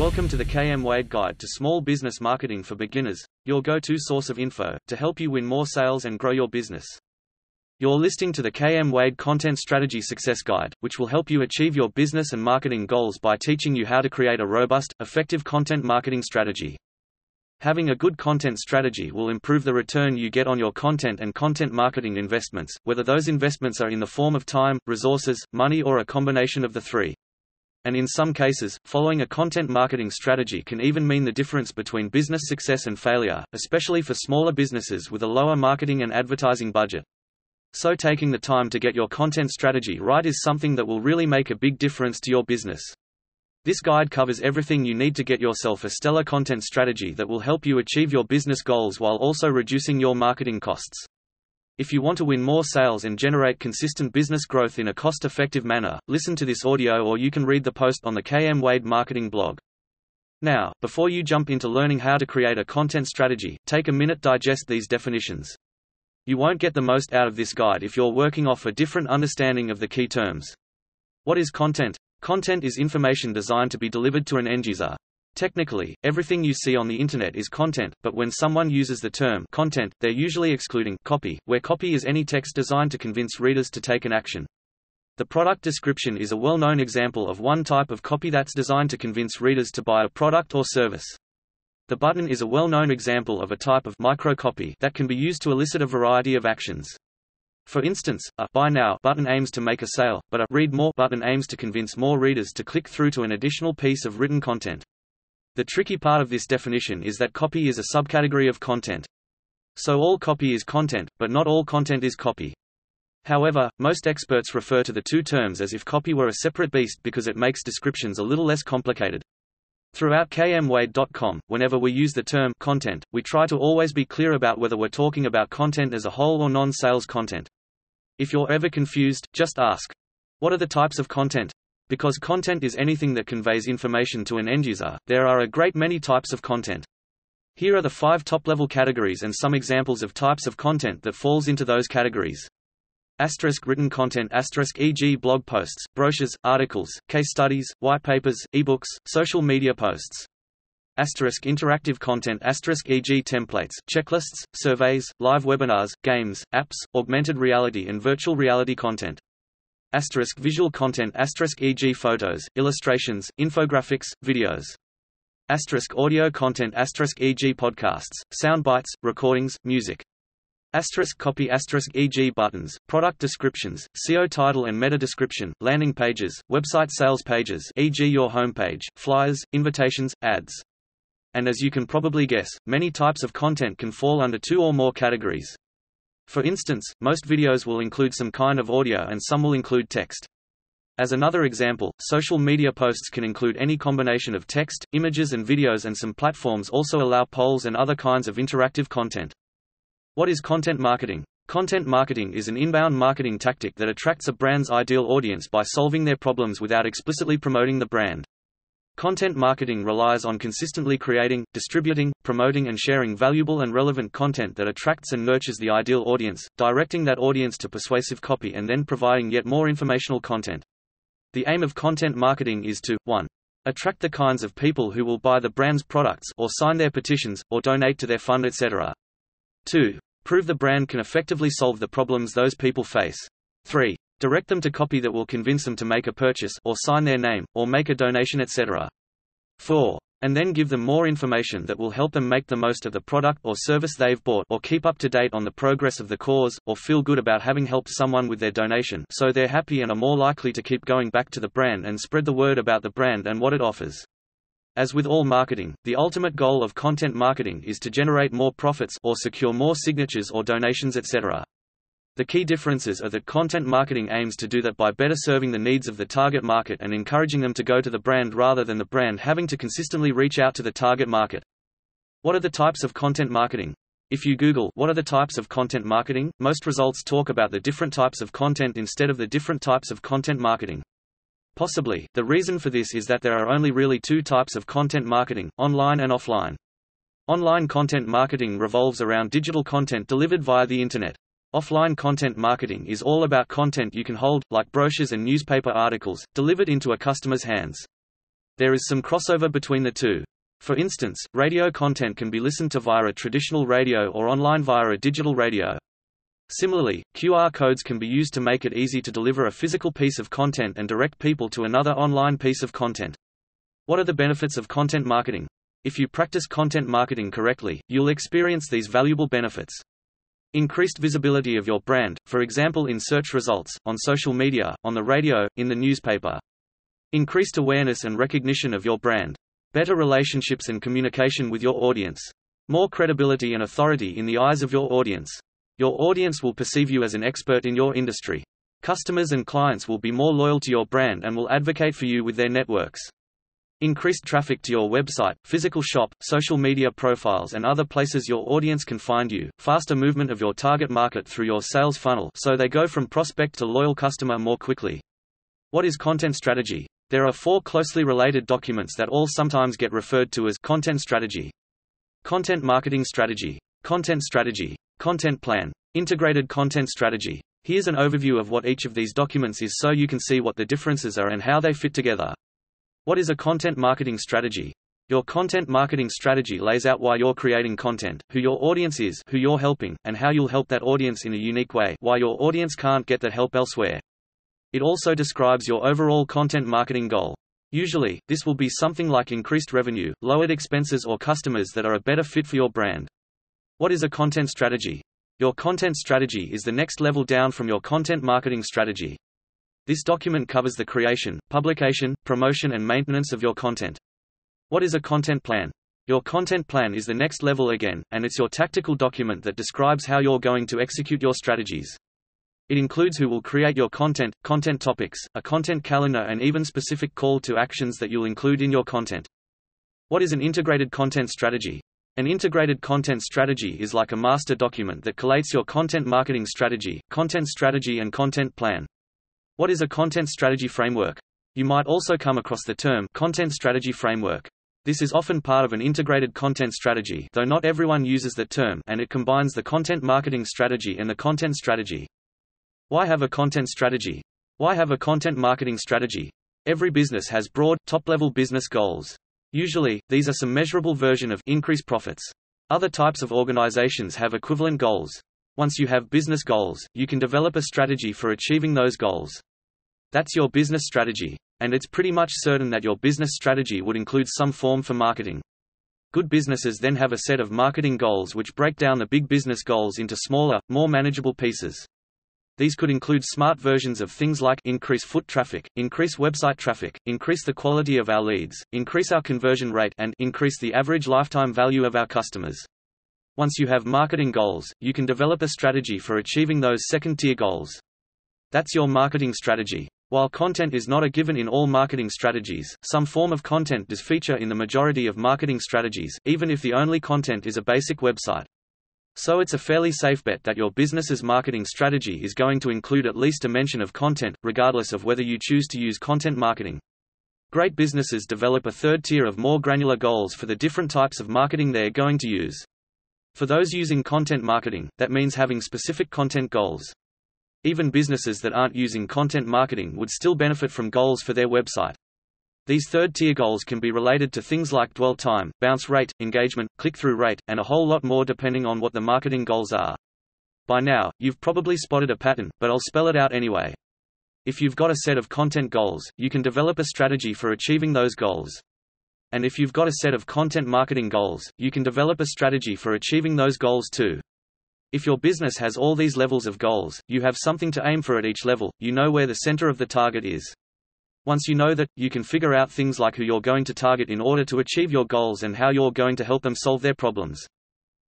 Welcome to the KM Wade Guide to Small Business Marketing for Beginners, your go-to source of info to help you win more sales and grow your business. You're listening to the KM Wade Content Strategy Success Guide, which will help you achieve your business and marketing goals by teaching you how to create a robust, effective content marketing strategy. Having a good content strategy will improve the return you get on your content and content marketing investments, whether those investments are in the form of time, resources, money or a combination of the three. And in some cases, following a content marketing strategy can even mean the difference between business success and failure, especially for smaller businesses with a lower marketing and advertising budget. So taking the time to get your content strategy right is something that will really make a big difference to your business. This guide covers everything you need to get yourself a stellar content strategy that will help you achieve your business goals while also reducing your marketing costs. If you want to win more sales and generate consistent business growth in a cost-effective manner, listen to this audio or you can read the post on the KM Wade Marketing blog. Now, before you jump into learning how to create a content strategy, take a minute digest these definitions. You won't get the most out of this guide if you're working off a different understanding of the key terms. What is content? Content is information designed to be delivered to an end user. Technically, everything you see on the Internet is content, but when someone uses the term content, they're usually excluding copy, where copy is any text designed to convince readers to take an action. The product description is a well-known example of one type of copy that's designed to convince readers to buy a product or service. The button is a well-known example of a type of microcopy that can be used to elicit a variety of actions. For instance, a Buy Now button aims to make a sale, but a Read More button aims to convince more readers to click through to an additional piece of written content. The tricky part of this definition is that copy is a subcategory of content. So all copy is content, but not all content is copy. However, most experts refer to the two terms as if copy were a separate beast because it makes descriptions a little less complicated. Throughout kmwade.com, whenever we use the term content, we try to always be clear about whether we're talking about content as a whole or non-sales content. If you're ever confused, just ask. What are the types of content? Because content is anything that conveys information to an end user, there are a great many types of content. Here are the five top-level categories and some examples of types of content that falls into those categories. Asterisk written content asterisk e.g. blog posts, brochures, articles, case studies, white papers, ebooks, social media posts. Asterisk interactive content asterisk e.g. templates, checklists, surveys, live webinars, games, apps, augmented reality and virtual reality content. Asterisk visual content asterisk e.g. photos, illustrations, infographics, videos. Asterisk audio content asterisk e.g. podcasts, sound bites, recordings, music. Asterisk copy asterisk e.g. buttons, product descriptions, SEO title and meta description, landing pages, website sales pages e.g. your homepage, flyers, invitations, ads and as you can probably guess, many types of content can fall under two or more categories. For instance, most videos will include some kind of audio and some will include text. As another example, social media posts can include any combination of text, images and videos and some platforms also allow polls and other kinds of interactive content. What is content marketing? Content marketing is an inbound marketing tactic that attracts a brand's ideal audience by solving their problems without explicitly promoting the brand. Content marketing relies on consistently creating, distributing, promoting and sharing valuable and relevant content that attracts and nurtures the ideal audience, directing that audience to persuasive copy and then providing yet more informational content. The aim of content marketing is to 1. Attract the kinds of people who will buy the brand's products or sign their petitions, or donate to their fund etc. 2. Prove the brand can effectively solve the problems those people face. 3. Direct them to copy that will convince them to make a purchase or sign their name, or make a donation etc. 4. And then give them more information that will help them make the most of the product or service they've bought or keep up to date on the progress of the cause, or feel good about having helped someone with their donation so they're happy and are more likely to keep going back to the brand and spread the word about the brand and what it offers. As with all marketing, the ultimate goal of content marketing is to generate more profits or secure more signatures or donations etc. The key differences are that content marketing aims to do that by better serving the needs of the target market and encouraging them to go to the brand rather than the brand having to consistently reach out to the target market. What are the types of content marketing? If you Google what are the types of content marketing, most results talk about the different types of content instead of the different types of content marketing. Possibly, the reason for this is that there are only really two types of content marketing, online and offline. Online content marketing revolves around digital content delivered via the Internet. Offline content marketing is all about content you can hold, like brochures and newspaper articles, delivered into a customer's hands. There is some crossover between the two. For instance, radio content can be listened to via a traditional radio or online via a digital radio. Similarly, QR codes can be used to make it easy to deliver a physical piece of content and direct people to another online piece of content. What are the benefits of content marketing? If you practice content marketing correctly, you'll experience these valuable benefits. Increased visibility of your brand, for example in search results, on social media, on the radio, in the newspaper. Increased awareness and recognition of your brand. Better relationships and communication with your audience. More credibility and authority in the eyes of your audience. Your audience will perceive you as an expert in your industry. Customers and clients will be more loyal to your brand and will advocate for you with their networks. Increased traffic to your website, physical shop, social media profiles and other places your audience can find you, faster movement of your target market through your sales funnel so they go from prospect to loyal customer more quickly. What is content strategy? There are four closely related documents that all sometimes get referred to as content strategy. Content marketing strategy, content strategy, Content plan. Integrated content strategy. Here's an overview of what each of these documents is so you can see what the differences are and how they fit together. What is a content marketing strategy? Your content marketing strategy lays out why you're creating content, who your audience is, who you're helping, and how you'll help that audience in a unique way, why your audience can't get that help elsewhere. It also describes your overall content marketing goal. Usually, this will be something like increased revenue, lowered expenses or customers that are a better fit for your brand. What is a content strategy? Your content strategy is the next level down from your content marketing strategy. This document covers the creation, publication, promotion and maintenance of your content. What is a content plan? Your content plan is the next level again, and it's your tactical document that describes how you're going to execute your strategies. It includes who will create your content, content topics, a content calendar and even specific call to actions that you'll include in your content. What is an integrated content strategy? An integrated content strategy is like a master document that collates your content marketing strategy, content strategy and content plan. What is a content strategy framework? You might also come across the term content strategy framework. This is often part of an integrated content strategy though not everyone uses the term and it combines the content marketing strategy and the content strategy. Why have a content strategy? Why have a content marketing strategy? Every business has broad, top-level business goals. Usually, these are some measurable version of increase profits. Other types of organizations have equivalent goals. Once you have business goals, you can develop a strategy for achieving those goals. That's your business strategy. And it's pretty much certain that your business strategy would include some form for marketing. Good businesses then have a set of marketing goals which break down the big business goals into smaller, more manageable pieces. These could include smart versions of things like increase foot traffic, increase website traffic, increase the quality of our leads, increase our conversion rate and increase the average lifetime value of our customers. Once you have marketing goals, you can develop a strategy for achieving those second-tier goals. That's your marketing strategy. While content is not a given in all marketing strategies, some form of content does feature in the majority of marketing strategies, even if the only content is a basic website. So it's a fairly safe bet that your business's marketing strategy is going to include at least a mention of content, regardless of whether you choose to use content marketing. Great businesses develop a third tier of more granular goals for the different types of marketing they're going to use. For those using content marketing, that means having specific content goals. Even businesses that aren't using content marketing would still benefit from goals for their website. These third-tier goals can be related to things like dwell time, bounce rate, engagement, click-through rate, and a whole lot more depending on what the marketing goals are. By now, you've probably spotted a pattern, but I'll spell it out anyway. If you've got a set of content goals, you can develop a strategy for achieving those goals. And if you've got a set of content marketing goals, you can develop a strategy for achieving those goals too. If your business has all these levels of goals, you have something to aim for at each level, you know where the center of the target is. Once you know that, you can figure out things like who you're going to target in order to achieve your goals and how you're going to help them solve their problems.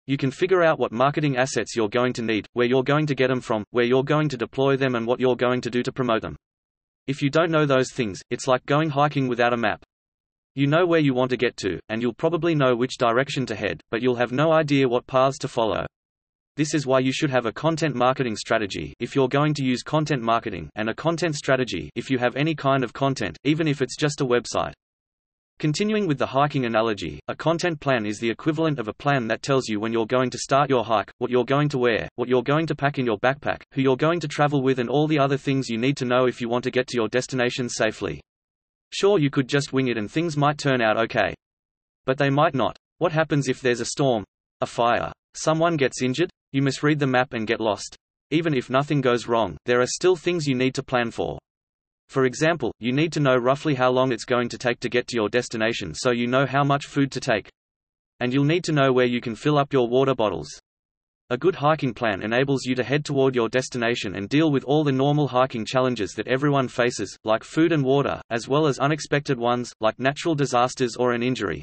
You can figure out what marketing assets you're going to need, where you're going to get them from, where you're going to deploy them and what you're going to do to promote them. If you don't know those things, it's like going hiking without a map. You know where you want to get to, and you'll probably know which direction to head, but you'll have no idea what paths to follow. This is why you should have a content marketing strategy if you're going to use content marketing and a content strategy if you have any kind of content, even if it's just a website. Continuing with the hiking analogy, a content plan is the equivalent of a plan that tells you when you're going to start your hike, what you're going to wear, what you're going to pack in your backpack, who you're going to travel with and all the other things you need to know if you want to get to your destination safely. Sure you could just wing it and things might turn out okay. But they might not. What happens if there's a storm? A fire? Someone gets injured? You misread the map and get lost. Even if nothing goes wrong, there are still things you need to plan for. For example, you need to know roughly how long it's going to take to get to your destination so you know how much food to take. And you'll need to know where you can fill up your water bottles. A good hiking plan enables you to head toward your destination and deal with all the normal hiking challenges that everyone faces, like food and water, as well as unexpected ones, like natural disasters or an injury.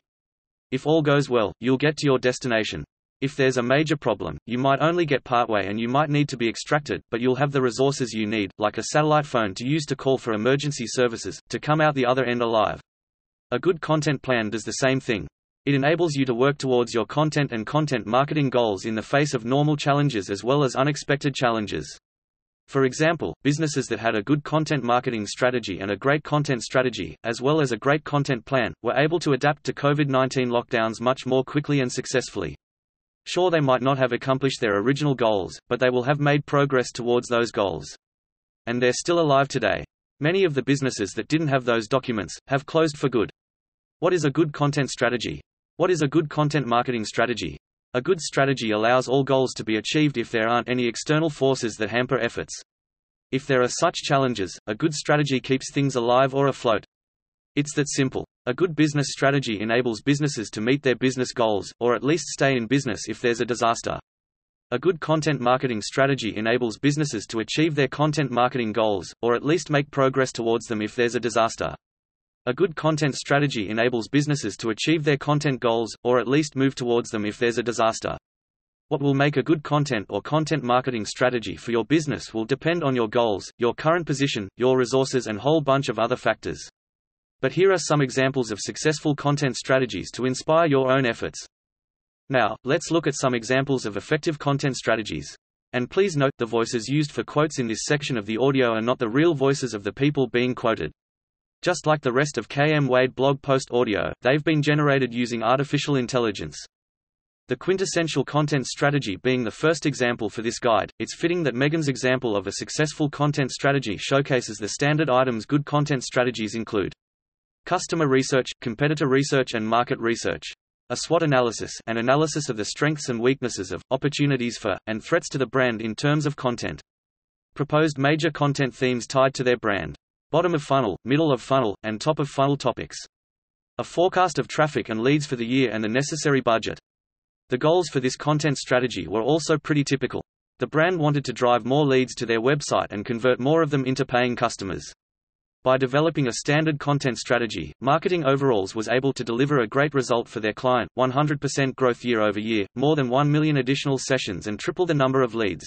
If all goes well, you'll get to your destination. If there's a major problem, you might only get partway and you might need to be extracted, but you'll have the resources you need, like a satellite phone to use to call for emergency services, to come out the other end alive. A good content plan does the same thing. It enables you to work towards your content and content marketing goals in the face of normal challenges as well as unexpected challenges. For example, businesses that had a good content marketing strategy and a great content strategy, as well as a great content plan, were able to adapt to COVID-19 lockdowns much more quickly and successfully. Sure they might not have accomplished their original goals, but they will have made progress towards those goals. And they're still alive today. Many of the businesses that didn't have those documents, have closed for good. What is a good content strategy? What is a good content marketing strategy? A good strategy allows all goals to be achieved if there aren't any external forces that hamper efforts. If there are such challenges, a good strategy keeps things alive or afloat. It's that simple. A good business strategy enables businesses to meet their business goals, or at least stay in business if there's a disaster. A good content marketing strategy enables businesses to achieve their content marketing goals, or at least make progress towards them if there's a disaster. A good content strategy enables businesses to achieve their content goals, or at least move towards them if there's a disaster. What will make a good content or content marketing strategy for your business will depend on your goals, your current position, your resources and whole bunch of other factors. But here are some examples of successful content strategies to inspire your own efforts. Now, let's look at some examples of effective content strategies. And please note, the voices used for quotes in this section of the audio are not the real voices of the people being quoted. Just like the rest of KM Wade blog post audio, they've been generated using artificial intelligence. The quintessential content strategy being the first example for this guide, it's fitting that Megan's example of a successful content strategy showcases the standard items good content strategies include. Customer research, competitor research and market research. A SWOT analysis an analysis of the strengths and weaknesses of, opportunities for, and threats to the brand in terms of content. Proposed major content themes tied to their brand bottom of funnel, middle of funnel, and top of funnel topics. A forecast of traffic and leads for the year and the necessary budget. The goals for this content strategy were also pretty typical. The brand wanted to drive more leads to their website and convert more of them into paying customers. By developing a standard content strategy, Marketing Overalls was able to deliver a great result for their client, 100% growth year over year, more than 1 million additional sessions and triple the number of leads.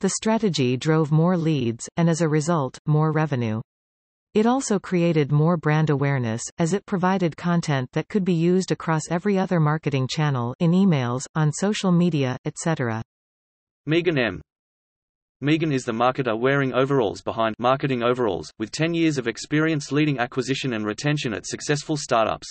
The strategy drove more leads, and as a result, more revenue. It also created more brand awareness, as it provided content that could be used across every other marketing channel in emails, on social media, etc. Megan M. Megan is the marketer wearing overalls behind Marketing Overalls, with 10 years of experience leading acquisition and retention at successful startups.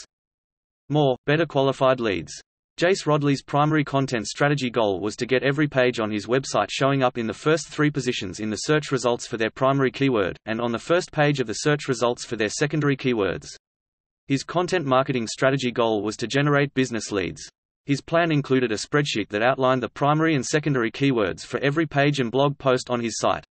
More, better qualified leads. Jace Rodley's primary content strategy goal was to get every page on his website showing up in the first three positions in the search results for their primary keyword, and on the first page of the search results for their secondary keywords. His content marketing strategy goal was to generate business leads. His plan included a spreadsheet that outlined the primary and secondary keywords for every page and blog post on his site.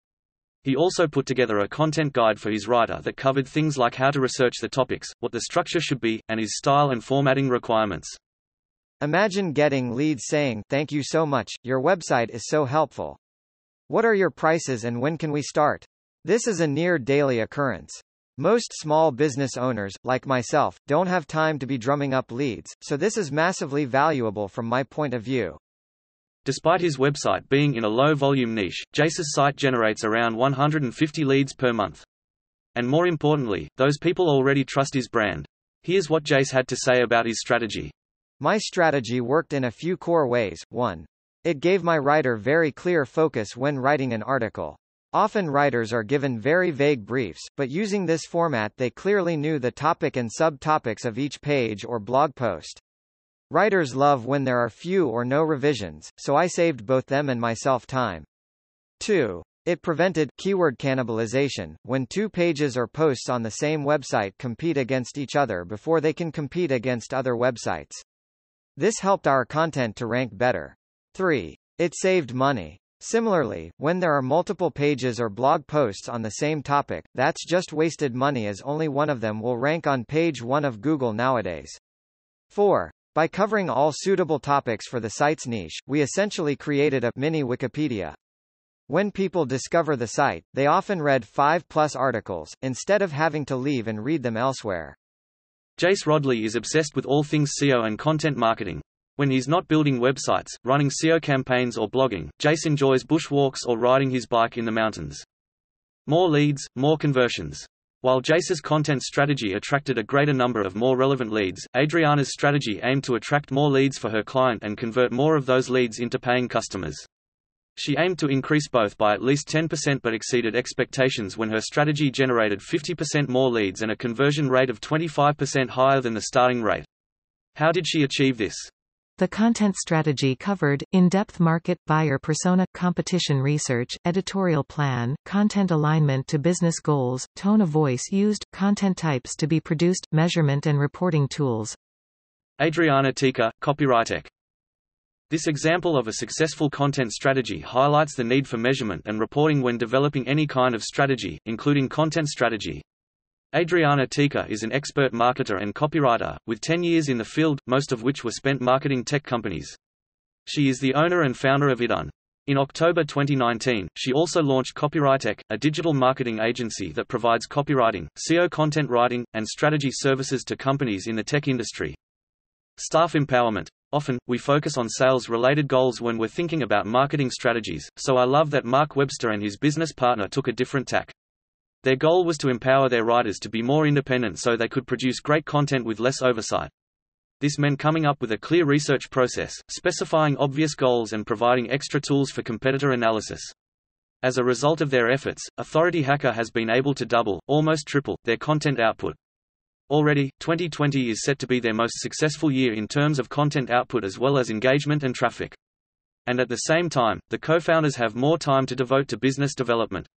He also put together a content guide for his writer that covered things like how to research the topics, what the structure should be, and his style and formatting requirements. Imagine getting leads saying, thank you so much, your website is so helpful. What are your prices and when can we start? This is a near daily occurrence. Most small business owners, like myself, don't have time to be drumming up leads, so this is massively valuable from my point of view. Despite his website being in a low-volume niche, Jace's site generates around 150 leads per month. And more importantly, those people already trust his brand. Here's what Jace had to say about his strategy. My strategy worked in a few core ways. 1. It gave my writer very clear focus when writing an article. Often writers are given very vague briefs, but using this format they clearly knew the topic and subtopics of each page or blog post. Writers love when there are few or no revisions, so I saved both them and myself time. 2. It prevented keyword cannibalization, when two pages or posts on the same website compete against each other before they can compete against other websites. This helped our content to rank better. 3. It saved money. Similarly, when there are multiple pages or blog posts on the same topic, that's just wasted money as only one of them will rank on page 1 of Google nowadays. 4. By covering all suitable topics for the site's niche, we essentially created a mini Wikipedia. When people discover the site, they often read 5-plus articles, instead of having to leave and read them elsewhere. Jace Rodley is obsessed with all things SEO and content marketing. When he's not building websites, running SEO campaigns or blogging, Jace enjoys bushwalks or riding his bike in the mountains. More leads, more conversions. While Jace's content strategy attracted a greater number of more relevant leads, Adriana's strategy aimed to attract more leads for her client and convert more of those leads into paying customers. She aimed to increase both by at least 10% but exceeded expectations when her strategy generated 50% more leads and a conversion rate of 25% higher than the starting rate. How did she achieve this? The content strategy covered, in-depth market, buyer persona, competition research, editorial plan, content alignment to business goals, tone of voice used, content types to be produced, measurement and reporting tools. Adriana Tika, Copywritech. This example of a successful content strategy highlights the need for measurement and reporting when developing any kind of strategy, including content strategy. Adriana Tika is an expert marketer and copywriter, with 10 years in the field, most of which were spent marketing tech companies. She is the owner and founder of Idun. In October 2019, she also launched Copywritech, a digital marketing agency that provides copywriting, SEO content writing, and strategy services to companies in the tech industry. Staff empowerment. Often, we focus on sales-related goals when we're thinking about marketing strategies, so I love that Mark Webster and his business partner took a different tack. Their goal was to empower their writers to be more independent so they could produce great content with less oversight. This meant coming up with a clear research process, specifying obvious goals and providing extra tools for competitor analysis. As a result of their efforts, Authority Hacker has been able to double, almost triple, their content output. Already, 2020 is set to be their most successful year in terms of content output as well as engagement and traffic. And at the same time, the co-founders have more time to devote to business development.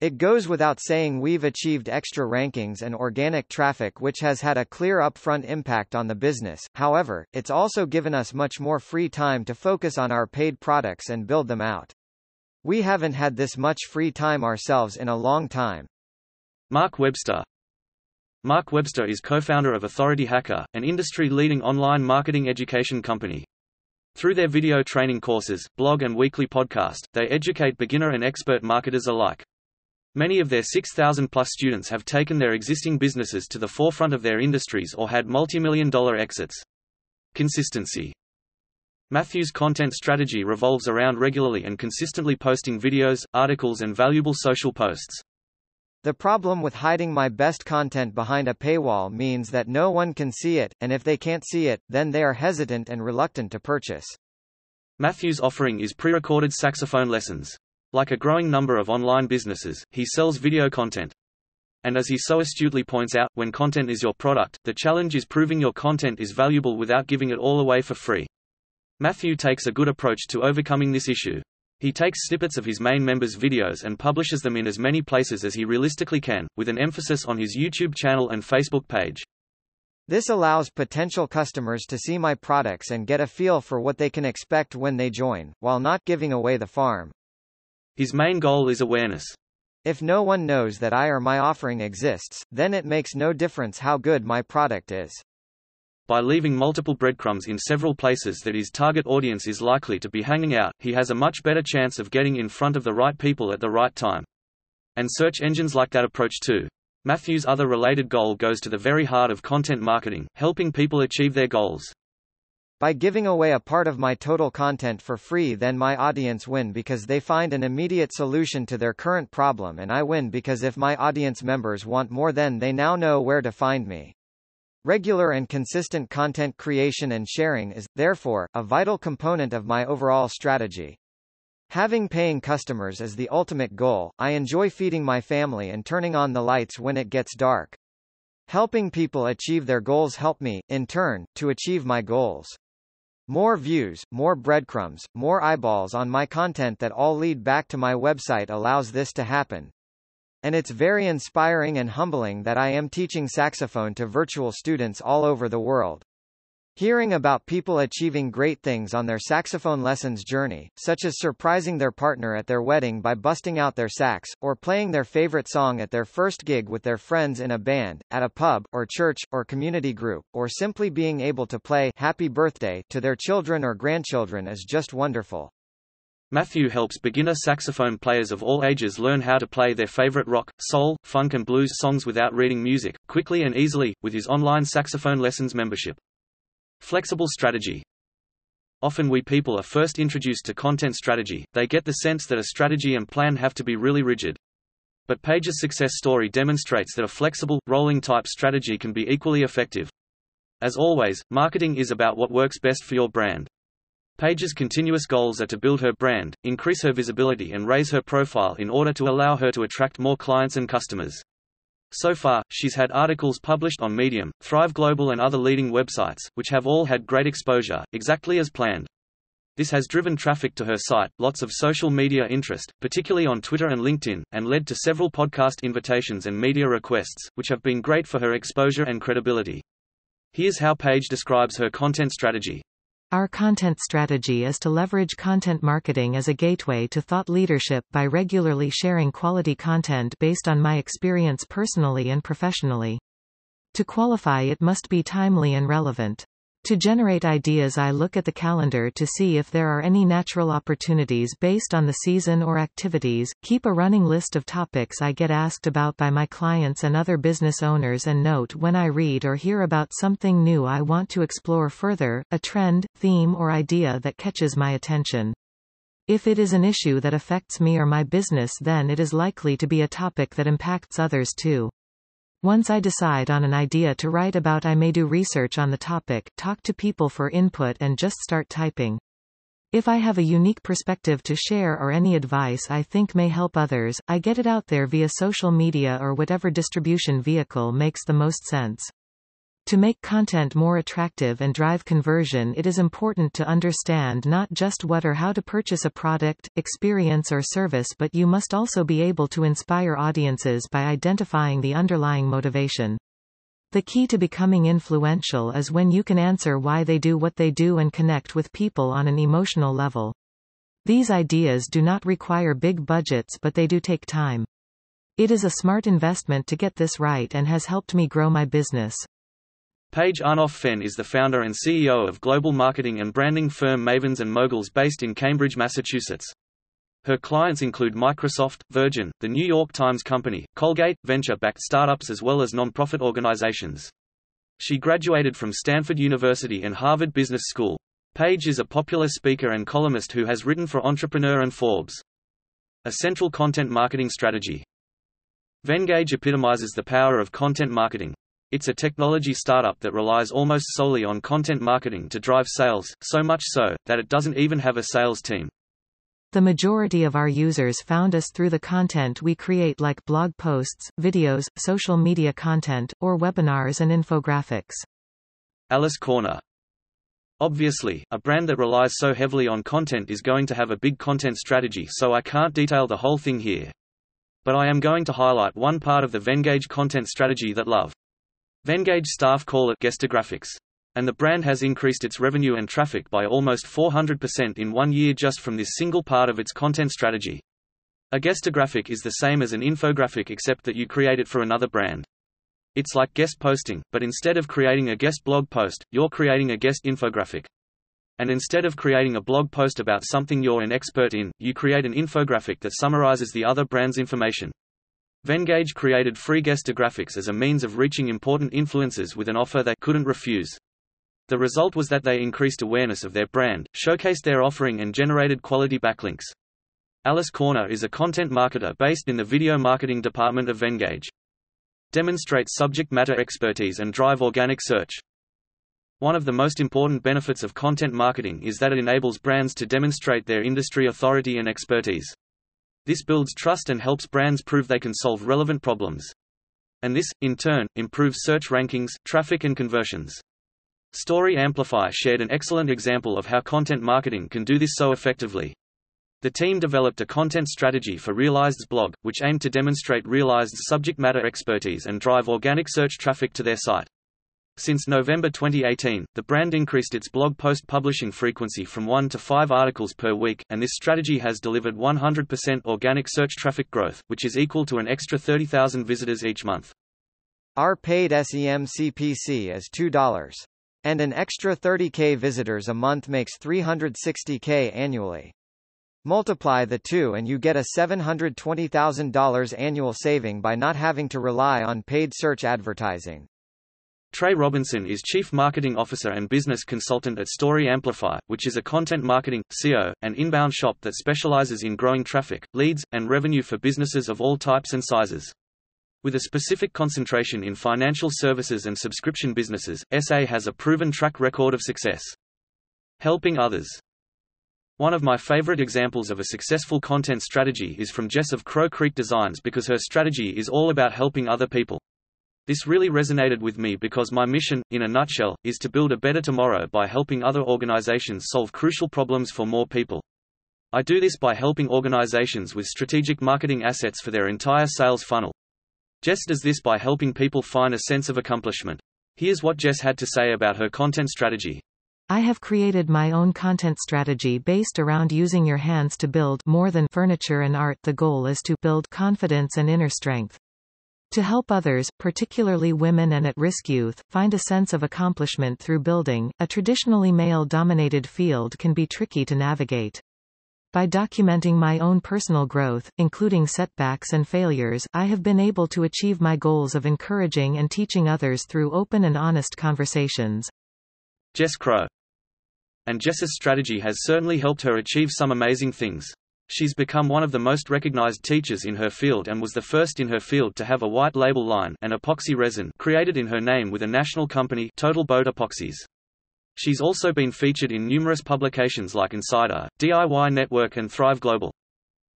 It goes without saying we've achieved extra rankings and organic traffic which has had a clear upfront impact on the business, however, it's also given us much more free time to focus on our paid products and build them out. We haven't had this much free time ourselves in a long time. Mark Webster Mark Webster is co-founder of Authority Hacker, an industry-leading online marketing education company. Through their video training courses, blog and weekly podcast, they educate beginner and expert marketers alike. Many of their 6,000-plus students have taken their existing businesses to the forefront of their industries or had multi-million dollar exits. Consistency Matthew's content strategy revolves around regularly and consistently posting videos, articles and valuable social posts. The problem with hiding my best content behind a paywall means that no one can see it, and if they can't see it, then they are hesitant and reluctant to purchase. Matthew's offering is pre-recorded saxophone lessons. Like a growing number of online businesses, he sells video content. And as he so astutely points out, when content is your product, the challenge is proving your content is valuable without giving it all away for free. Matthew takes a good approach to overcoming this issue. He takes snippets of his main members' videos and publishes them in as many places as he realistically can, with an emphasis on his YouTube channel and Facebook page. This allows potential customers to see my products and get a feel for what they can expect when they join, while not giving away the farm. His main goal is awareness. If no one knows that I or my offering exists, then it makes no difference how good my product is. By leaving multiple breadcrumbs in several places that his target audience is likely to be hanging out, he has a much better chance of getting in front of the right people at the right time. And search engines like that approach too. Matthew's other related goal goes to the very heart of content marketing, helping people achieve their goals. By giving away a part of my total content for free then my audience win because they find an immediate solution to their current problem and I win because if my audience members want more then they now know where to find me. Regular and consistent content creation and sharing is, therefore, a vital component of my overall strategy. Having paying customers is the ultimate goal, I enjoy feeding my family and turning on the lights when it gets dark. Helping people achieve their goals help me, in turn, to achieve my goals. More views, more breadcrumbs, more eyeballs on my content that all lead back to my website allows this to happen. And it's very inspiring and humbling that I am teaching saxophone to virtual students all over the world. Hearing about people achieving great things on their saxophone lessons journey, such as surprising their partner at their wedding by busting out their sax, or playing their favorite song at their first gig with their friends in a band, at a pub, or church, or community group, or simply being able to play Happy Birthday to their children or grandchildren is just wonderful. Matthew helps beginner saxophone players of all ages learn how to play their favorite rock, soul, funk and blues songs without reading music, quickly and easily, with his online saxophone lessons membership. Flexible strategy Often we people are first introduced to content strategy, they get the sense that a strategy and plan have to be really rigid. But Paige's success story demonstrates that a flexible, rolling type strategy can be equally effective. As always, marketing is about what works best for your brand. Paige's continuous goals are to build her brand, increase her visibility and raise her profile in order to allow her to attract more clients and customers. So far, she's had articles published on Medium, Thrive Global and other leading websites, which have all had great exposure, exactly as planned. This has driven traffic to her site, lots of social media interest, particularly on Twitter and LinkedIn, and led to several podcast invitations and media requests, which have been great for her exposure and credibility. Here's how Paige describes her content strategy. Our content strategy is to leverage content marketing as a gateway to thought leadership by regularly sharing quality content based on my experience personally and professionally. To qualify it must be timely and relevant. To generate ideas I look at the calendar to see if there are any natural opportunities based on the season or activities, keep a running list of topics I get asked about by my clients and other business owners and note when I read or hear about something new I want to explore further, a trend, theme or idea that catches my attention. If it is an issue that affects me or my business then it is likely to be a topic that impacts others too. Once I decide on an idea to write about I may do research on the topic, talk to people for input and just start typing. If I have a unique perspective to share or any advice I think may help others, I get it out there via social media or whatever distribution vehicle makes the most sense. To make content more attractive and drive conversion it is important to understand not just what or how to purchase a product, experience or service but you must also be able to inspire audiences by identifying the underlying motivation. The key to becoming influential is when you can answer why they do what they do and connect with people on an emotional level. These ideas do not require big budgets but they do take time. It is a smart investment to get this right and has helped me grow my business. Paige Arnof Fenn is the founder and CEO of global marketing and branding firm Mavens and Moguls based in Cambridge, Massachusetts. Her clients include Microsoft, Virgin, the New York Times Company, Colgate, venture-backed startups as well as non-profit organizations. She graduated from Stanford University and Harvard Business School. Paige is a popular speaker and columnist who has written for Entrepreneur and Forbes. A central content marketing strategy. Venngage epitomizes the power of content marketing. It's a technology startup that relies almost solely on content marketing to drive sales, so much so, that it doesn't even have a sales team. The majority of our users found us through the content we create like blog posts, videos, social media content, or webinars and infographics. Alice Corner Obviously, a brand that relies so heavily on content is going to have a big content strategy so I can't detail the whole thing here. But I am going to highlight one part of the Venngage content strategy that love. Venngage staff call it Guestographics. And the brand has increased its revenue and traffic by almost 400% in one year just from this single part of its content strategy. A guestographic is the same as an infographic except that you create it for another brand. It's like guest posting, but instead of creating a guest blog post, you're creating a guest infographic. And instead of creating a blog post about something you're an expert in, you create an infographic that summarizes the other brand's information. Venngage created free guestographics as a means of reaching important influencers with an offer they couldn't refuse. The result was that they increased awareness of their brand, showcased their offering and generated quality backlinks. Alice Corner is a content marketer based in the video marketing department of Venngage. Demonstrate subject matter expertise and drive organic search. One of the most important benefits of content marketing is that it enables brands to demonstrate their industry authority and expertise. This builds trust and helps brands prove they can solve relevant problems. And this, in turn, improves search rankings, traffic and conversions. Story Amplify shared an excellent example of how content marketing can do this so effectively. The team developed a content strategy for Realized's blog, which aimed to demonstrate Realized's subject matter expertise and drive organic search traffic to their site. Since November 2018, the brand increased its blog post publishing frequency from one to five articles per week, and this strategy has delivered 100% organic search traffic growth, which is equal to an extra 30,000 visitors each month. Our paid SEM CPC is $2. And an extra 30k visitors a month makes 360k annually. Multiply the two and you get a $720,000 annual saving by not having to rely on paid search advertising. Trey Robinson is Chief Marketing Officer and Business Consultant at Story Amplify, which is a content marketing, SEO, and inbound shop that specializes in growing traffic, leads, and revenue for businesses of all types and sizes. With a specific concentration in financial services and subscription businesses, SA has a proven track record of success. Helping others one of my favorite examples of a successful content strategy is from Jess of Crow Creek Designs because her strategy is all about helping other people. This really resonated with me because my mission, in a nutshell, is to build a better tomorrow by helping other organizations solve crucial problems for more people. I do this by helping organizations with strategic marketing assets for their entire sales funnel. Jess does this by helping people find a sense of accomplishment. Here's what Jess had to say about her content strategy. I have created my own content strategy based around using your hands to build more than furniture and art. The goal is to build confidence and inner strength. To help others, particularly women and at-risk youth, find a sense of accomplishment through building, a traditionally male-dominated field can be tricky to navigate. By documenting my own personal growth, including setbacks and failures, I have been able to achieve my goals of encouraging and teaching others through open and honest conversations. Jess Crow and Jess's strategy has certainly helped her achieve some amazing things. She's become one of the most recognized teachers in her field and was the first in her field to have a white label line an epoxy resin created in her name with a national company Total Boat Epoxies. She's also been featured in numerous publications like Insider, DIY Network and Thrive Global.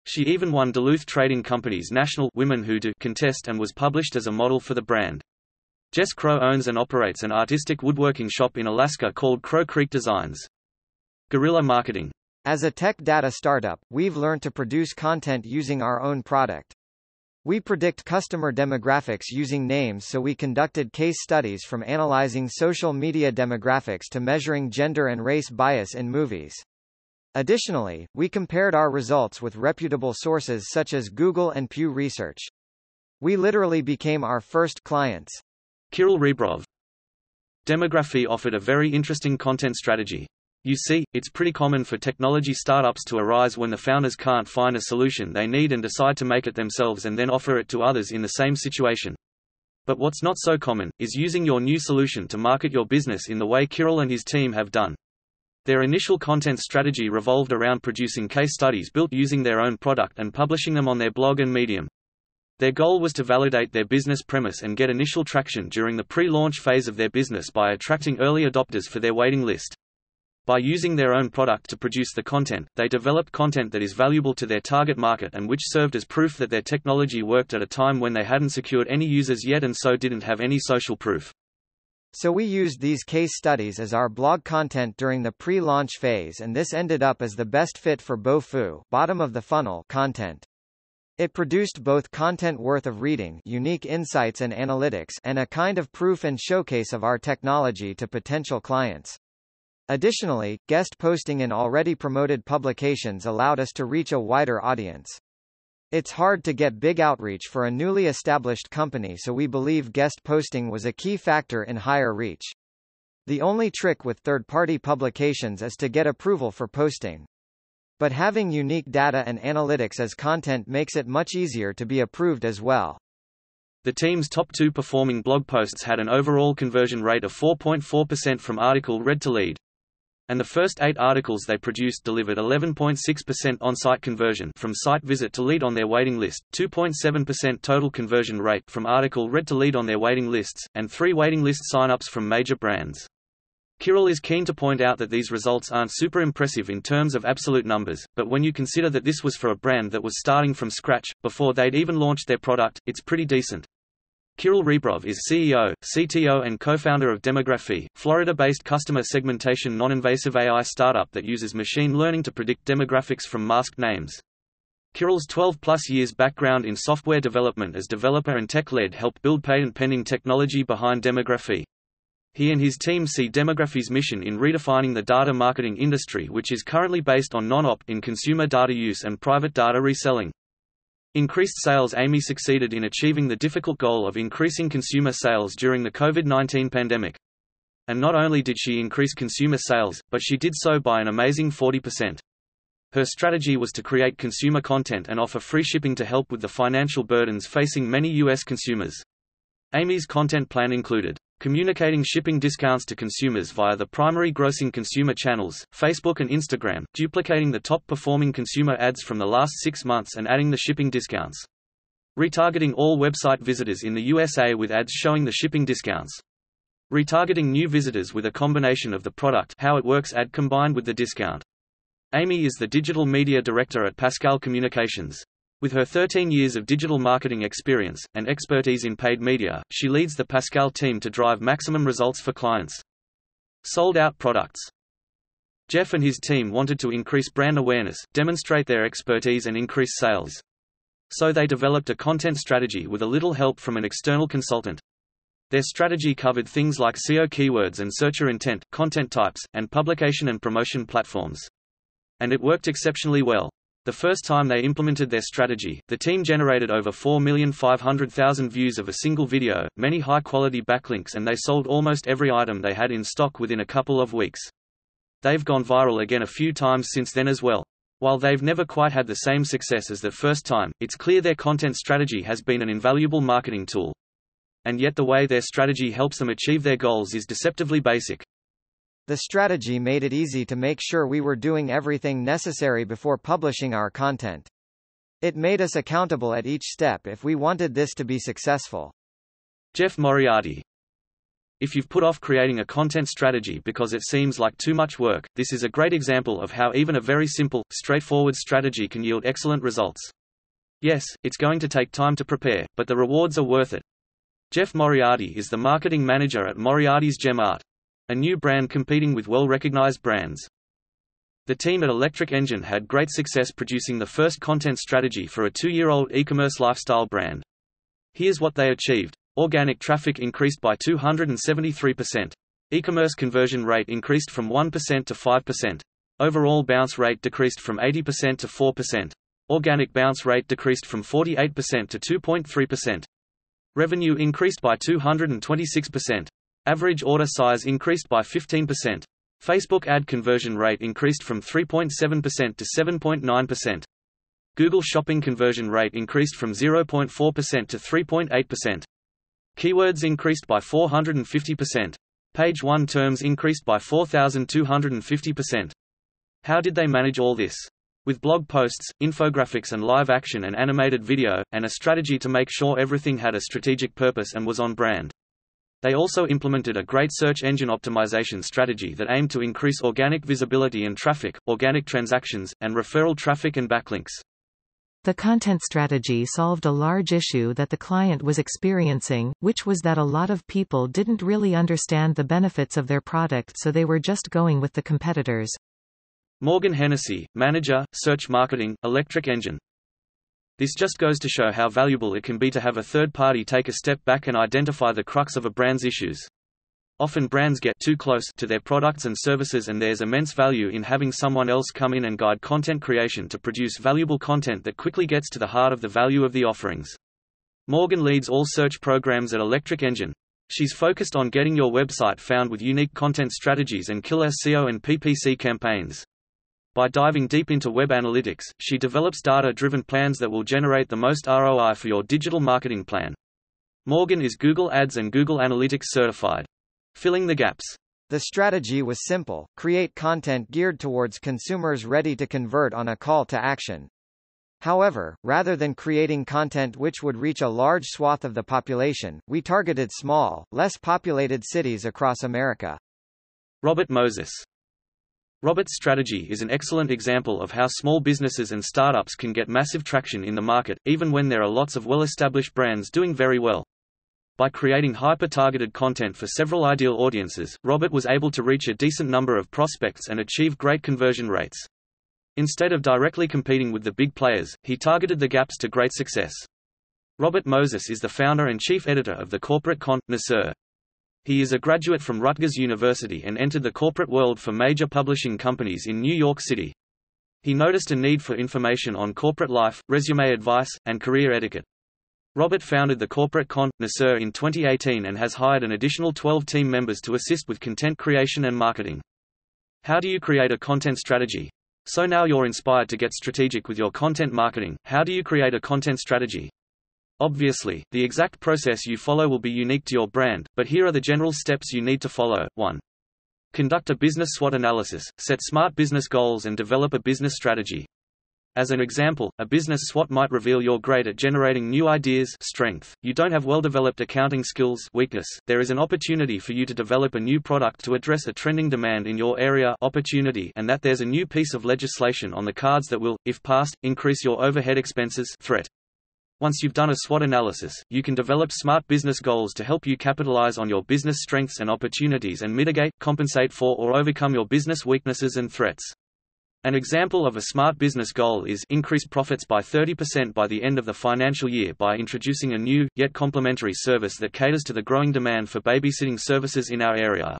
She even won Duluth Trading Company's National Women Who Do contest and was published as a model for the brand. Jess Crow owns and operates an artistic woodworking shop in Alaska called Crow Creek Designs. Guerrilla marketing. As a tech data startup, we've learned to produce content using our own product. We predict customer demographics using names so we conducted case studies from analyzing social media demographics to measuring gender and race bias in movies. Additionally, we compared our results with reputable sources such as Google and Pew Research. We literally became our first clients. Kirill Rebrov. Demografy offered a very interesting content strategy. You see, it's pretty common for technology startups to arise when the founders can't find a solution they need and decide to make it themselves and then offer it to others in the same situation. But what's not so common, is using your new solution to market your business in the way Kirill and his team have done. Their initial content strategy revolved around producing case studies built using their own product and publishing them on their blog and Medium. Their goal was to validate their business premise and get initial traction during the pre-launch phase of their business by attracting early adopters for their waiting list. By using their own product to produce the content, they developed content that is valuable to their target market and which served as proof that their technology worked at a time when they hadn't secured any users yet and so didn't have any social proof. So we used these case studies as our blog content during the pre-launch phase and this ended up as the best fit for BoFu bottom of the funnel content. It produced both content worth of reading unique insights and analytics and a kind of proof and showcase of our technology to potential clients. Additionally, guest posting in already promoted publications allowed us to reach a wider audience. It's hard to get big outreach for a newly established company so we believe guest posting was a key factor in higher reach. The only trick with third-party publications is to get approval for posting. But having unique data and analytics as content makes it much easier to be approved as well. The team's top two performing blog posts had an overall conversion rate of 4.4% from article read to lead and the first eight articles they produced delivered 11.6% on-site conversion from site visit to lead on their waiting list, 2.7% total conversion rate from article read to lead on their waiting lists, and three waiting list sign-ups from major brands. Kirill is keen to point out that these results aren't super impressive in terms of absolute numbers, but when you consider that this was for a brand that was starting from scratch, before they'd even launched their product, it's pretty decent. Kirill Rebrov is CEO, CTO and co-founder of Demografy, Florida-based customer segmentation non-invasive AI startup that uses machine learning to predict demographics from masked names. Kirill's 12-plus years background in software development as developer and tech lead helped build patent-pending technology behind Demografy. He and his team see Demografy's mission in redefining the data marketing industry which is currently based on non-op in consumer data use and private data reselling. Increased sales Amy succeeded in achieving the difficult goal of increasing consumer sales during the COVID-19 pandemic. And not only did she increase consumer sales, but she did so by an amazing 40%. Her strategy was to create consumer content and offer free shipping to help with the financial burdens facing many U.S. consumers. Amy's content plan included communicating shipping discounts to consumers via the primary grossing consumer channels, Facebook and Instagram, duplicating the top-performing consumer ads from the last six months and adding the shipping discounts. Retargeting all website visitors in the USA with ads showing the shipping discounts. Retargeting new visitors with a combination of the product how it works ad combined with the discount. Amy is the digital media director at Pascal Communications. With her 13 years of digital marketing experience, and expertise in paid media, she leads the Pascal team to drive maximum results for clients. Sold out products. Jeff and his team wanted to increase brand awareness, demonstrate their expertise and increase sales. So they developed a content strategy with a little help from an external consultant. Their strategy covered things like SEO keywords and searcher intent, content types, and publication and promotion platforms. And it worked exceptionally well. The first time they implemented their strategy, the team generated over 4,500,000 views of a single video, many high-quality backlinks and they sold almost every item they had in stock within a couple of weeks. They've gone viral again a few times since then as well. While they've never quite had the same success as the first time, it's clear their content strategy has been an invaluable marketing tool. And yet the way their strategy helps them achieve their goals is deceptively basic. The strategy made it easy to make sure we were doing everything necessary before publishing our content. It made us accountable at each step if we wanted this to be successful. Jeff Moriarty if you've put off creating a content strategy because it seems like too much work, this is a great example of how even a very simple, straightforward strategy can yield excellent results. Yes, it's going to take time to prepare, but the rewards are worth it. Jeff Moriarty is the marketing manager at Moriarty's Gem Art a new brand competing with well-recognized brands. The team at Electric Enjin had great success producing the first content strategy for a two-year-old e-commerce lifestyle brand. Here's what they achieved. Organic traffic increased by 273%. E-commerce conversion rate increased from 1% to 5%. Overall bounce rate decreased from 80% to 4%. Organic bounce rate decreased from 48% to 2.3%. Revenue increased by 226%. Average order size increased by 15%. Facebook ad conversion rate increased from 3.7% to 7.9%. Google Shopping conversion rate increased from 0.4% to 3.8%. Keywords increased by 450%. Page 1 terms increased by 4,250%. How did they manage all this? With blog posts, infographics and live action and animated video, and a strategy to make sure everything had a strategic purpose and was on brand. They also implemented a great search engine optimization strategy that aimed to increase organic visibility and traffic, organic transactions, and referral traffic and backlinks. The content strategy solved a large issue that the client was experiencing, which was that a lot of people didn't really understand the benefits of their product so they were just going with the competitors. Morgan Hennessy, Manager, Search Marketing, Electric Enjin this just goes to show how valuable it can be to have a third party take a step back and identify the crux of a brand's issues. Often brands get too close to their products and services and there's immense value in having someone else come in and guide content creation to produce valuable content that quickly gets to the heart of the value of the offerings. Morgan leads all search programs at Electric Enjin. She's focused on getting your website found with unique content strategies and killer SEO and PPC campaigns. By diving deep into web analytics, she develops data-driven plans that will generate the most ROI for your digital marketing plan. Morgan is Google Ads and Google Analytics certified. Filling the gaps. The strategy was simple, create content geared towards consumers ready to convert on a call to action. However, rather than creating content which would reach a large swath of the population, we targeted small, less populated cities across America. Robert Moses Robert's strategy is an excellent example of how small businesses and startups can get massive traction in the market, even when there are lots of well-established brands doing very well. By creating hyper-targeted content for several ideal audiences, Robert was able to reach a decent number of prospects and achieve great conversion rates. Instead of directly competing with the big players, he targeted the gaps to great success. Robert Moses is the founder and chief editor of the corporate connoisseur. He is a graduate from Rutgers University and entered the corporate world for major publishing companies in New York City. He noticed a need for information on corporate life, resume advice, and career etiquette. Robert founded the corporate Con, connoisseur in 2018 and has hired an additional 12 team members to assist with content creation and marketing. How do you create a content strategy? So now you're inspired to get strategic with your content marketing. How do you create a content strategy? Obviously, the exact process you follow will be unique to your brand, but here are the general steps you need to follow. 1. Conduct a business SWOT analysis, set smart business goals and develop a business strategy. As an example, a business SWOT might reveal you're great at generating new ideas strength. You don't have well-developed accounting skills weakness. There is an opportunity for you to develop a new product to address a trending demand in your area opportunity and that there's a new piece of legislation on the cards that will, if passed, increase your overhead expenses threat. Once you've done a SWOT analysis, you can develop smart business goals to help you capitalize on your business strengths and opportunities and mitigate, compensate for or overcome your business weaknesses and threats. An example of a smart business goal is increase profits by 30% by the end of the financial year by introducing a new, yet complementary service that caters to the growing demand for babysitting services in our area.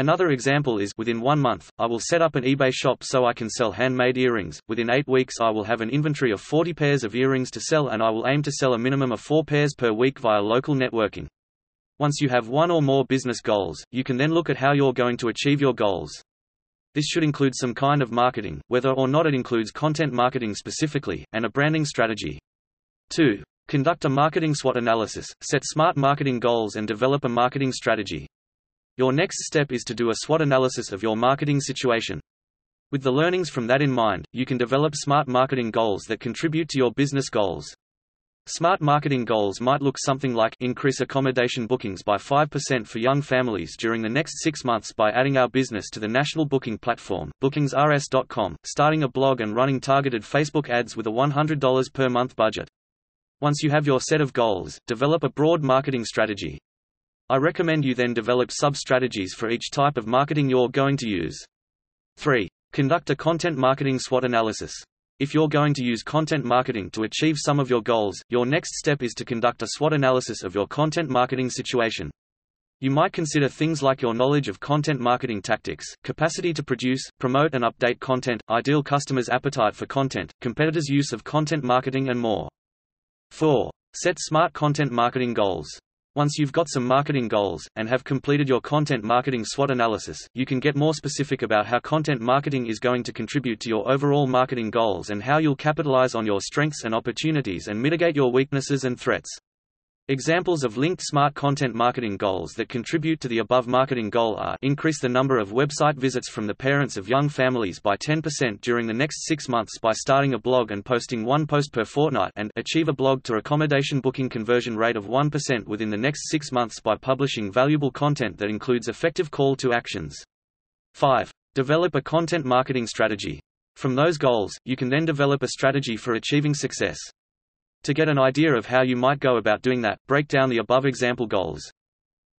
Another example is within one month, I will set up an eBay shop so I can sell handmade earrings. Within eight weeks, I will have an inventory of 40 pairs of earrings to sell, and I will aim to sell a minimum of four pairs per week via local networking. Once you have one or more business goals, you can then look at how you're going to achieve your goals. This should include some kind of marketing, whether or not it includes content marketing specifically, and a branding strategy. 2. Conduct a marketing SWOT analysis, set smart marketing goals and develop a marketing strategy. Your next step is to do a SWOT analysis of your marketing situation. With the learnings from that in mind, you can develop smart marketing goals that contribute to your business goals. Smart marketing goals might look something like increase accommodation bookings by 5% for young families during the next six months by adding our business to the national booking platform, bookingsrs.com, starting a blog and running targeted Facebook ads with a $100 per month budget. Once you have your set of goals, develop a broad marketing strategy. I recommend you then develop sub-strategies for each type of marketing you're going to use. 3. Conduct a content marketing SWOT analysis. If you're going to use content marketing to achieve some of your goals, your next step is to conduct a SWOT analysis of your content marketing situation. You might consider things like your knowledge of content marketing tactics, capacity to produce, promote and update content, ideal customers' appetite for content, competitors' use of content marketing and more. 4. Set smart content marketing goals. Once you've got some marketing goals, and have completed your content marketing SWOT analysis, you can get more specific about how content marketing is going to contribute to your overall marketing goals and how you'll capitalize on your strengths and opportunities and mitigate your weaknesses and threats. Examples of linked smart content marketing goals that contribute to the above marketing goal are increase the number of website visits from the parents of young families by 10% during the next six months by starting a blog and posting one post per fortnight and achieve a blog to accommodation booking conversion rate of 1% within the next six months by publishing valuable content that includes effective call to actions. 5. Develop a content marketing strategy. From those goals, you can then develop a strategy for achieving success. To get an idea of how you might go about doing that, break down the above example goals.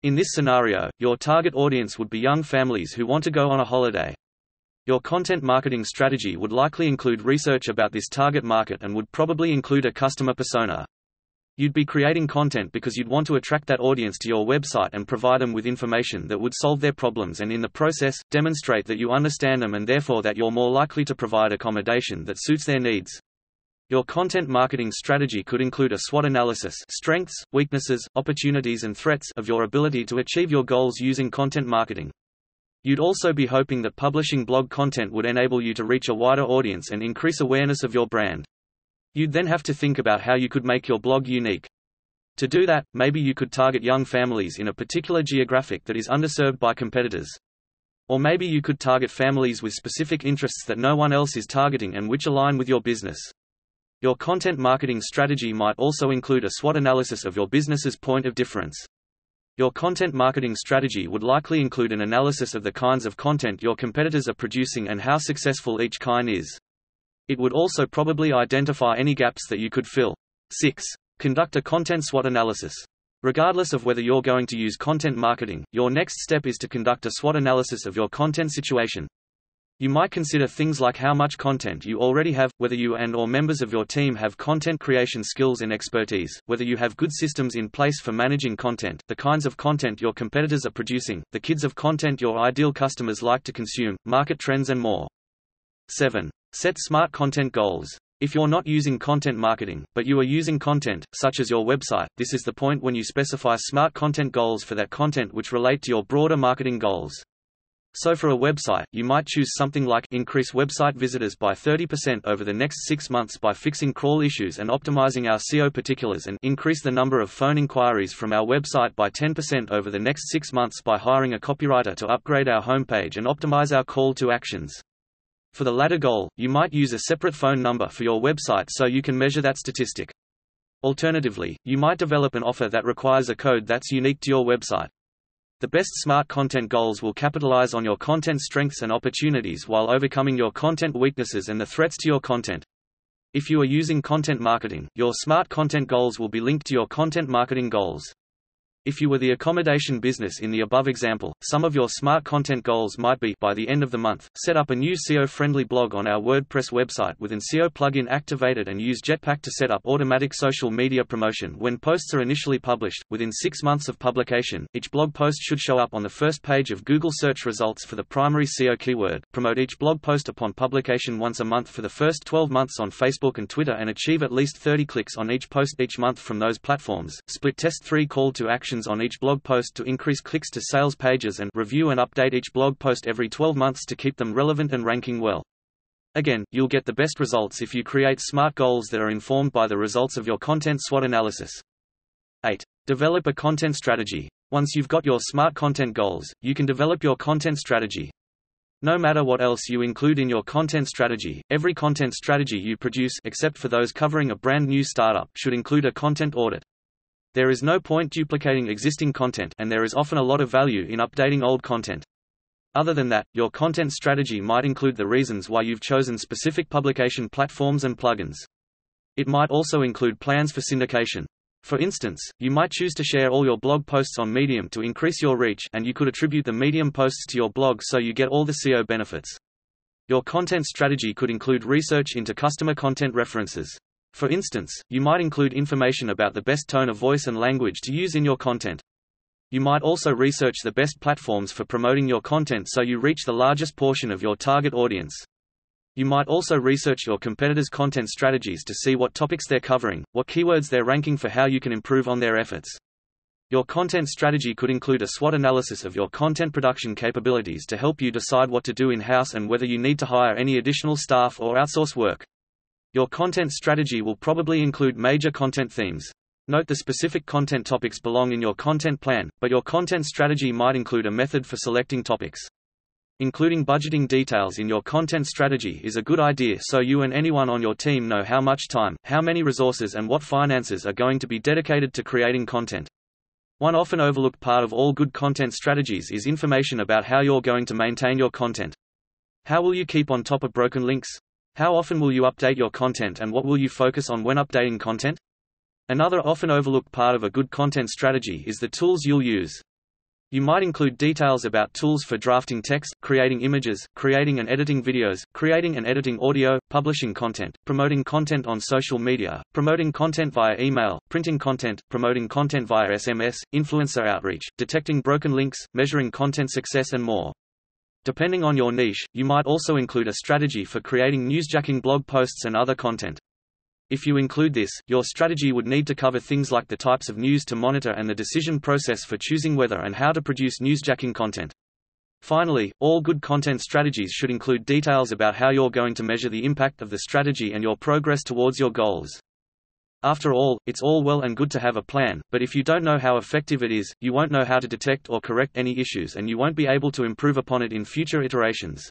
In this scenario, your target audience would be young families who want to go on a holiday. Your content marketing strategy would likely include research about this target market and would probably include a customer persona. You'd be creating content because you'd want to attract that audience to your website and provide them with information that would solve their problems and in the process, demonstrate that you understand them and therefore that you're more likely to provide accommodation that suits their needs. Your content marketing strategy could include a SWOT analysis strengths, weaknesses, opportunities and threats of your ability to achieve your goals using content marketing. You'd also be hoping that publishing blog content would enable you to reach a wider audience and increase awareness of your brand. You'd then have to think about how you could make your blog unique. To do that, maybe you could target young families in a particular geographic that is underserved by competitors. Or maybe you could target families with specific interests that no one else is targeting and which align with your business. Your content marketing strategy might also include a SWOT analysis of your business's point of difference. Your content marketing strategy would likely include an analysis of the kinds of content your competitors are producing and how successful each kind is. It would also probably identify any gaps that you could fill. 6. Conduct a content SWOT analysis. Regardless of whether you're going to use content marketing, your next step is to conduct a SWOT analysis of your content situation. You might consider things like how much content you already have, whether you and or members of your team have content creation skills and expertise, whether you have good systems in place for managing content, the kinds of content your competitors are producing, the kids of content your ideal customers like to consume, market trends and more. 7. Set smart content goals. If you're not using content marketing, but you are using content, such as your website, this is the point when you specify smart content goals for that content which relate to your broader marketing goals. So for a website, you might choose something like increase website visitors by 30% over the next six months by fixing crawl issues and optimizing our SEO particulars and increase the number of phone inquiries from our website by 10% over the next six months by hiring a copywriter to upgrade our homepage and optimize our call to actions. For the latter goal, you might use a separate phone number for your website so you can measure that statistic. Alternatively, you might develop an offer that requires a code that's unique to your website. The best smart content goals will capitalize on your content strengths and opportunities while overcoming your content weaknesses and the threats to your content. If you are using content marketing, your smart content goals will be linked to your content marketing goals. If you were the accommodation business in the above example, some of your smart content goals might be by the end of the month, set up a new SEO-friendly blog on our WordPress website with an SEO plugin activated and use Jetpack to set up automatic social media promotion when posts are initially published. Within 6 months of publication, each blog post should show up on the first page of Google search results for the primary SEO keyword. Promote each blog post upon publication once a month for the first 12 months on Facebook and Twitter and achieve at least 30 clicks on each post each month from those platforms. Split test 3 call to action on each blog post to increase clicks to sales pages and review and update each blog post every 12 months to keep them relevant and ranking well. Again, you'll get the best results if you create smart goals that are informed by the results of your content SWOT analysis. 8. Develop a content strategy. Once you've got your smart content goals, you can develop your content strategy. No matter what else you include in your content strategy, every content strategy you produce except for those covering a brand new startup should include a content audit. There is no point duplicating existing content and there is often a lot of value in updating old content. Other than that, your content strategy might include the reasons why you've chosen specific publication platforms and plugins. It might also include plans for syndication. For instance, you might choose to share all your blog posts on Medium to increase your reach and you could attribute the Medium posts to your blog so you get all the SEO benefits. Your content strategy could include research into customer content references. For instance, you might include information about the best tone of voice and language to use in your content. You might also research the best platforms for promoting your content so you reach the largest portion of your target audience. You might also research your competitors' content strategies to see what topics they're covering, what keywords they're ranking for how you can improve on their efforts. Your content strategy could include a SWOT analysis of your content production capabilities to help you decide what to do in-house and whether you need to hire any additional staff or outsource work. Your content strategy will probably include major content themes. Note the specific content topics belong in your content plan, but your content strategy might include a method for selecting topics. Including budgeting details in your content strategy is a good idea so you and anyone on your team know how much time, how many resources and what finances are going to be dedicated to creating content. One often overlooked part of all good content strategies is information about how you're going to maintain your content. How will you keep on top of broken links? How often will you update your content and what will you focus on when updating content? Another often overlooked part of a good content strategy is the tools you'll use. You might include details about tools for drafting text, creating images, creating and editing videos, creating and editing audio, publishing content, promoting content on social media, promoting content via email, printing content, promoting content via SMS, influencer outreach, detecting broken links, measuring content success and more. Depending on your niche, you might also include a strategy for creating newsjacking blog posts and other content. If you include this, your strategy would need to cover things like the types of news to monitor and the decision process for choosing whether and how to produce newsjacking content. Finally, all good content strategies should include details about how you're going to measure the impact of the strategy and your progress towards your goals. After all, it's all well and good to have a plan, but if you don't know how effective it is, you won't know how to detect or correct any issues and you won't be able to improve upon it in future iterations.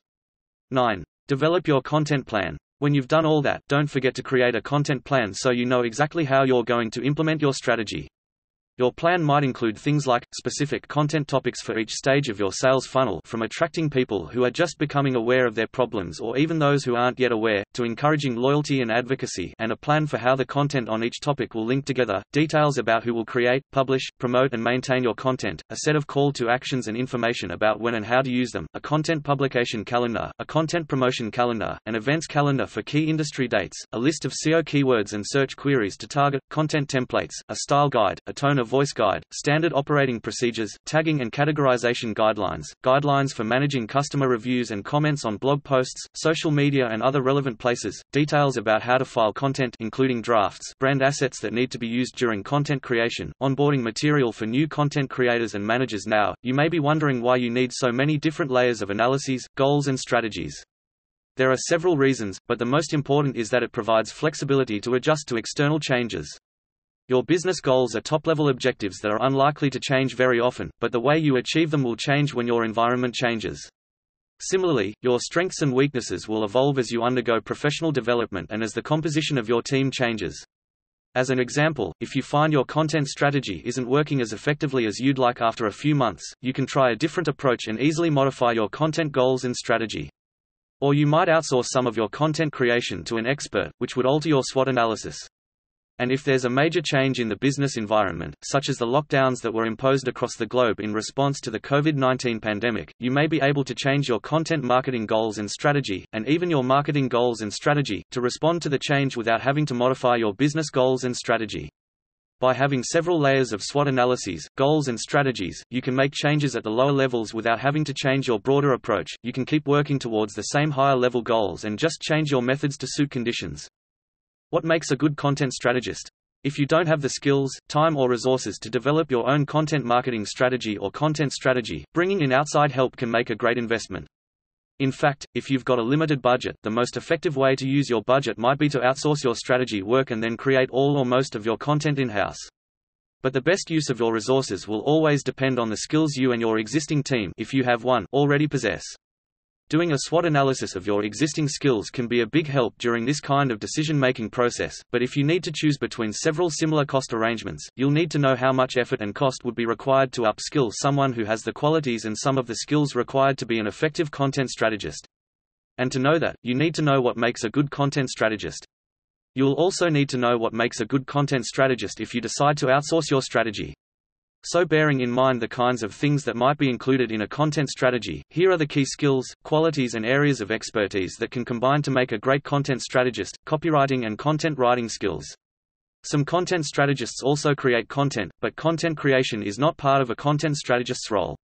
9. Develop your content plan. When you've done all that, don't forget to create a content plan so you know exactly how you're going to implement your strategy. Your plan might include things like, specific content topics for each stage of your sales funnel from attracting people who are just becoming aware of their problems or even those who aren't yet aware, to encouraging loyalty and advocacy and a plan for how the content on each topic will link together, details about who will create, publish, promote and maintain your content, a set of call to actions and information about when and how to use them, a content publication calendar, a content promotion calendar, an events calendar for key industry dates, a list of SEO keywords and search queries to target, content templates, a style guide, a tone of voice guide, standard operating procedures, tagging and categorization guidelines, guidelines for managing customer reviews and comments on blog posts, social media and other relevant places, details about how to file content including drafts, brand assets that need to be used during content creation, onboarding material for new content creators and managers now. You may be wondering why you need so many different layers of analyses, goals and strategies. There are several reasons, but the most important is that it provides flexibility to adjust to external changes. Your business goals are top-level objectives that are unlikely to change very often, but the way you achieve them will change when your environment changes. Similarly, your strengths and weaknesses will evolve as you undergo professional development and as the composition of your team changes. As an example, if you find your content strategy isn't working as effectively as you'd like after a few months, you can try a different approach and easily modify your content goals and strategy. Or you might outsource some of your content creation to an expert, which would alter your SWOT analysis. And if there's a major change in the business environment, such as the lockdowns that were imposed across the globe in response to the COVID-19 pandemic, you may be able to change your content marketing goals and strategy, and even your marketing goals and strategy, to respond to the change without having to modify your business goals and strategy. By having several layers of SWOT analyses, goals and strategies, you can make changes at the lower levels without having to change your broader approach. You can keep working towards the same higher level goals and just change your methods to suit conditions. What makes a good content strategist? If you don't have the skills, time or resources to develop your own content marketing strategy or content strategy, bringing in outside help can make a great investment. In fact, if you've got a limited budget, the most effective way to use your budget might be to outsource your strategy work and then create all or most of your content in-house. But the best use of your resources will always depend on the skills you and your existing team if you have one already possess. Doing a SWOT analysis of your existing skills can be a big help during this kind of decision-making process, but if you need to choose between several similar cost arrangements, you'll need to know how much effort and cost would be required to upskill someone who has the qualities and some of the skills required to be an effective content strategist. And to know that, you need to know what makes a good content strategist. You'll also need to know what makes a good content strategist if you decide to outsource your strategy. So bearing in mind the kinds of things that might be included in a content strategy, here are the key skills, qualities and areas of expertise that can combine to make a great content strategist, copywriting and content writing skills. Some content strategists also create content, but content creation is not part of a content strategist's role.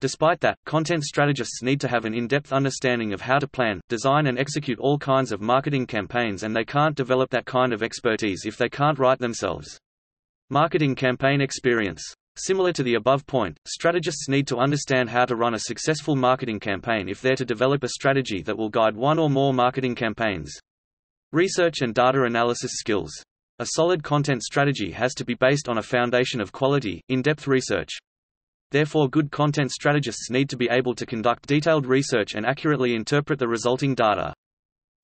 Despite that, content strategists need to have an in-depth understanding of how to plan, design and execute all kinds of marketing campaigns and they can't develop that kind of expertise if they can't write themselves. Marketing campaign experience Similar to the above point, strategists need to understand how to run a successful marketing campaign if they're to develop a strategy that will guide one or more marketing campaigns. Research and data analysis skills. A solid content strategy has to be based on a foundation of quality, in-depth research. Therefore good content strategists need to be able to conduct detailed research and accurately interpret the resulting data.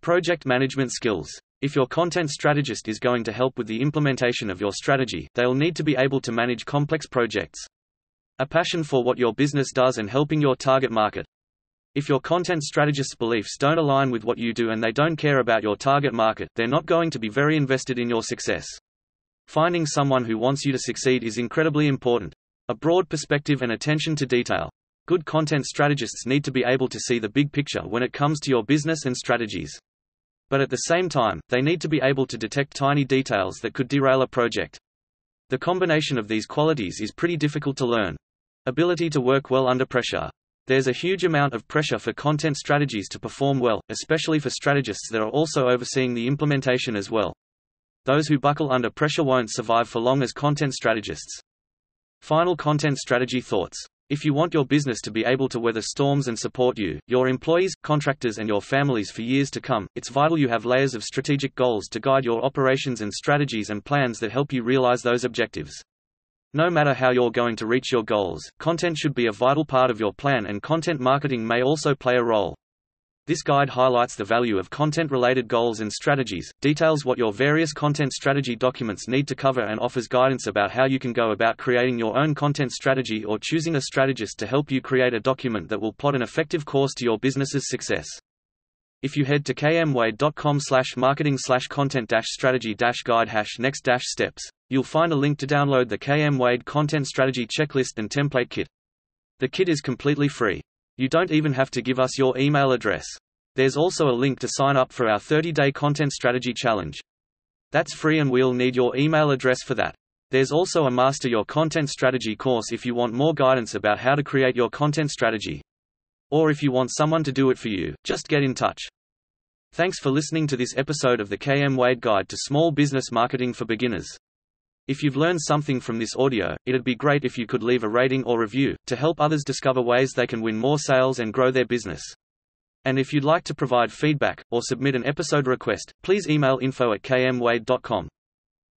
Project management skills. If your content strategist is going to help with the implementation of your strategy, they'll need to be able to manage complex projects. A passion for what your business does and helping your target market. If your content strategist's beliefs don't align with what you do and they don't care about your target market, they're not going to be very invested in your success. Finding someone who wants you to succeed is incredibly important. A broad perspective and attention to detail. Good content strategists need to be able to see the big picture when it comes to your business and strategies. But at the same time, they need to be able to detect tiny details that could derail a project. The combination of these qualities is pretty difficult to learn. Ability to work well under pressure. There's a huge amount of pressure for content strategies to perform well, especially for strategists that are also overseeing the implementation as well. Those who buckle under pressure won't survive for long as content strategists. Final content strategy thoughts. If you want your business to be able to weather storms and support you, your employees, contractors and your families for years to come, it's vital you have layers of strategic goals to guide your operations and strategies and plans that help you realize those objectives. No matter how you're going to reach your goals, content should be a vital part of your plan and content marketing may also play a role. This guide highlights the value of content-related goals and strategies, details what your various content strategy documents need to cover and offers guidance about how you can go about creating your own content strategy or choosing a strategist to help you create a document that will plot an effective course to your business's success. If you head to kmwade.com slash marketing slash content dash strategy dash guide hash next dash steps, you'll find a link to download the KM Wade Content Strategy Checklist and Template Kit. The kit is completely free. You don't even have to give us your email address. There's also a link to sign up for our 30-day content strategy challenge. That's free and we'll need your email address for that. There's also a Master Your Content Strategy course if you want more guidance about how to create your content strategy. Or if you want someone to do it for you, just get in touch. Thanks for listening to this episode of the KM Wade Guide to Small Business Marketing for Beginners. If you've learned something from this audio, it'd be great if you could leave a rating or review, to help others discover ways they can win more sales and grow their business. And if you'd like to provide feedback, or submit an episode request, please email info at kmwade.com.